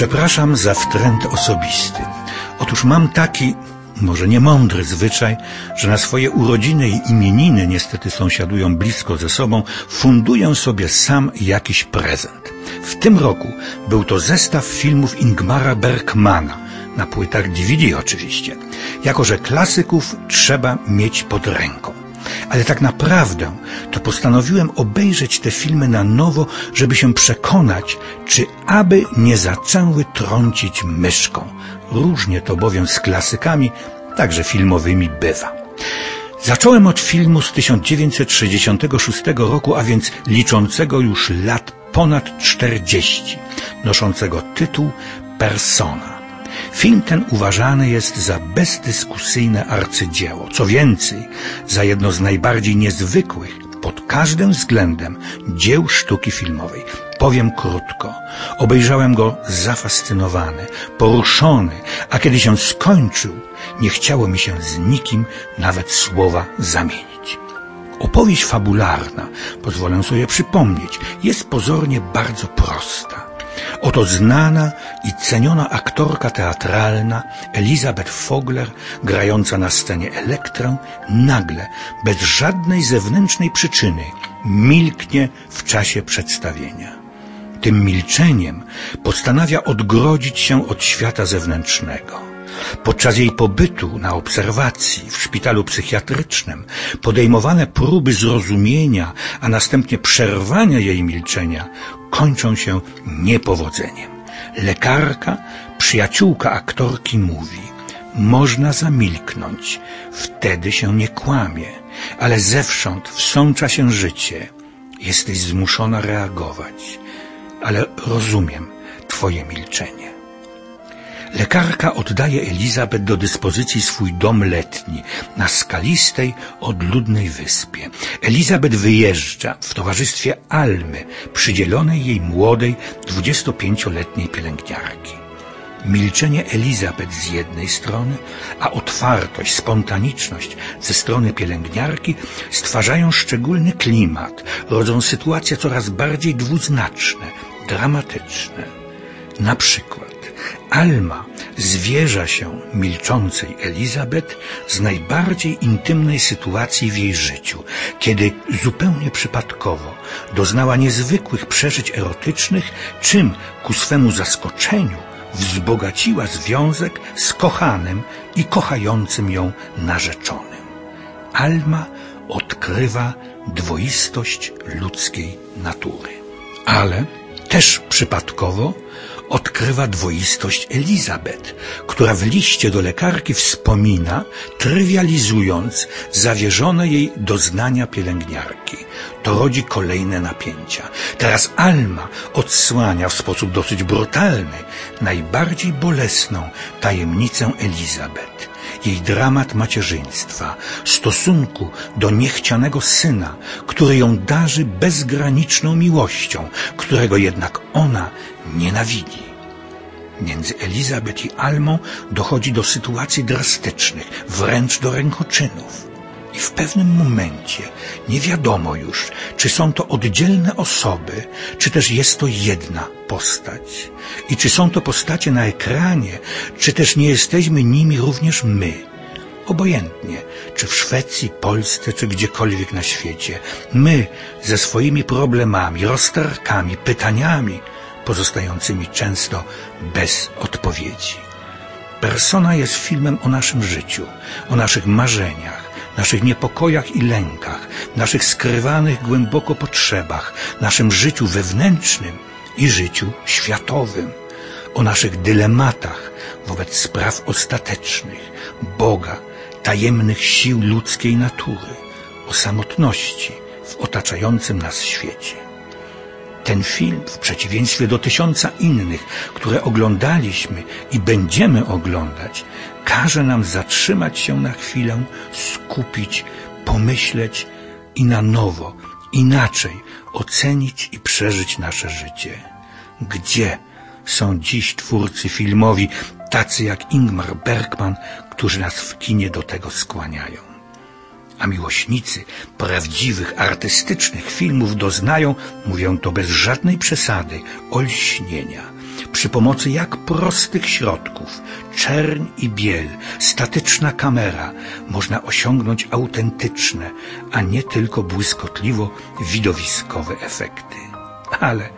Przepraszam za wtręt osobisty. Otóż mam taki, może nie mądry zwyczaj, że na swoje urodziny i imieniny, niestety sąsiadują blisko ze sobą, funduję sobie sam jakiś prezent. W tym roku był to zestaw filmów Ingmara Bergmana, na płytach DVD oczywiście. Jako, że klasyków trzeba mieć pod ręką. Ale tak naprawdę to postanowiłem obejrzeć te filmy na nowo, żeby się przekonać, czy aby nie zaczęły trącić myszką. Różnie to bowiem z klasykami, także filmowymi bywa. Zacząłem od filmu z 1966 roku, a więc liczącego już lat ponad 40, noszącego tytuł Persona. Film ten uważany jest za bezdyskusyjne arcydzieło. Co więcej, za jedno z najbardziej niezwykłych pod każdym względem dzieł sztuki filmowej. Powiem krótko. Obejrzałem go zafascynowany, poruszony, a kiedy się skończył, nie chciało mi się z nikim nawet słowa zamienić. Opowieść fabularna, pozwolę sobie przypomnieć, jest pozornie bardzo prosta. Oto znana i ceniona aktorka teatralna Elizabeth Fogler, grająca na scenie Elektrę, nagle, bez żadnej zewnętrznej przyczyny, milknie w czasie przedstawienia. Tym milczeniem postanawia odgrodzić się od świata zewnętrznego. Podczas jej pobytu na obserwacji w szpitalu psychiatrycznym podejmowane próby zrozumienia, a następnie przerwania jej milczenia kończą się niepowodzeniem. Lekarka, przyjaciółka aktorki mówi, można zamilknąć, wtedy się nie kłamie, ale zewsząd wsącza się życie. Jesteś zmuszona reagować, ale rozumiem Twoje milczenie. Lekarka oddaje Elizabeth do dyspozycji swój dom letni na skalistej, odludnej wyspie. Elizabeth wyjeżdża w towarzystwie Almy, przydzielonej jej młodej, 25-letniej pielęgniarki. Milczenie Elizabeth z jednej strony, a otwartość, spontaniczność ze strony pielęgniarki stwarzają szczególny klimat, rodzą sytuacje coraz bardziej dwuznaczne, dramatyczne. Na przykład Alma zwierza się milczącej Elizabeth z najbardziej intymnej sytuacji w jej życiu, kiedy zupełnie przypadkowo doznała niezwykłych przeżyć erotycznych, czym ku swemu zaskoczeniu wzbogaciła związek z kochanym i kochającym ją narzeczonym. Alma odkrywa dwoistość ludzkiej natury. Ale też przypadkowo odkrywa dwoistość Elizabeth, która w liście do lekarki wspomina, trywializując zawierzone jej doznania pielęgniarki. To rodzi kolejne napięcia. Teraz Alma odsłania w sposób dosyć brutalny najbardziej bolesną tajemnicę Elizabeth jej dramat macierzyństwa, stosunku do niechcianego syna, który ją darzy bezgraniczną miłością, którego jednak ona nienawidzi. Między Elizabeth i Almą dochodzi do sytuacji drastycznych, wręcz do rękoczynów. I w pewnym momencie nie wiadomo już, czy są to oddzielne osoby, czy też jest to jedna postać. I czy są to postacie na ekranie, czy też nie jesteśmy nimi również my. Obojętnie, czy w Szwecji, Polsce, czy gdziekolwiek na świecie. My ze swoimi problemami, rozterkami, pytaniami, pozostającymi często bez odpowiedzi. Persona jest filmem o naszym życiu, o naszych marzeniach, naszych niepokojach i lękach, naszych skrywanych głęboko potrzebach, naszym życiu wewnętrznym i życiu światowym, o naszych dylematach wobec spraw ostatecznych, Boga, tajemnych sił ludzkiej natury, o samotności w otaczającym nas świecie. Ten film, w przeciwieństwie do tysiąca innych, które oglądaliśmy i będziemy oglądać, każe nam zatrzymać się na chwilę, skupić, pomyśleć i na nowo, inaczej ocenić i przeżyć nasze życie. Gdzie są dziś twórcy filmowi, tacy jak Ingmar Bergman, którzy nas w kinie do tego skłaniają? A miłośnicy prawdziwych, artystycznych filmów doznają, mówię to bez żadnej przesady, olśnienia przy pomocy jak prostych środków, czerń i biel, statyczna kamera, można osiągnąć autentyczne, a nie tylko błyskotliwo widowiskowe efekty. Ale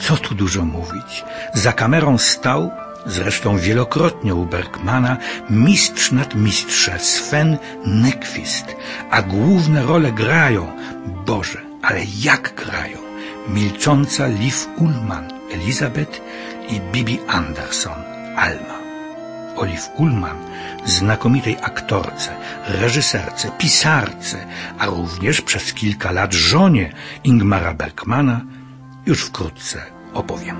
co tu dużo mówić? Za kamerą stał, zresztą wielokrotnie u Bergmana, mistrz nad mistrze Sven Nykvist, a główne role grają, Boże, ale jak grają, milcząca Liv Ullman, Elizabeth i Bibi Anderson, Alma. Olive Ullman, znakomitej aktorce, reżyserce, pisarce, a również przez kilka lat żonie Ingmara Bergmana, już wkrótce opowiem.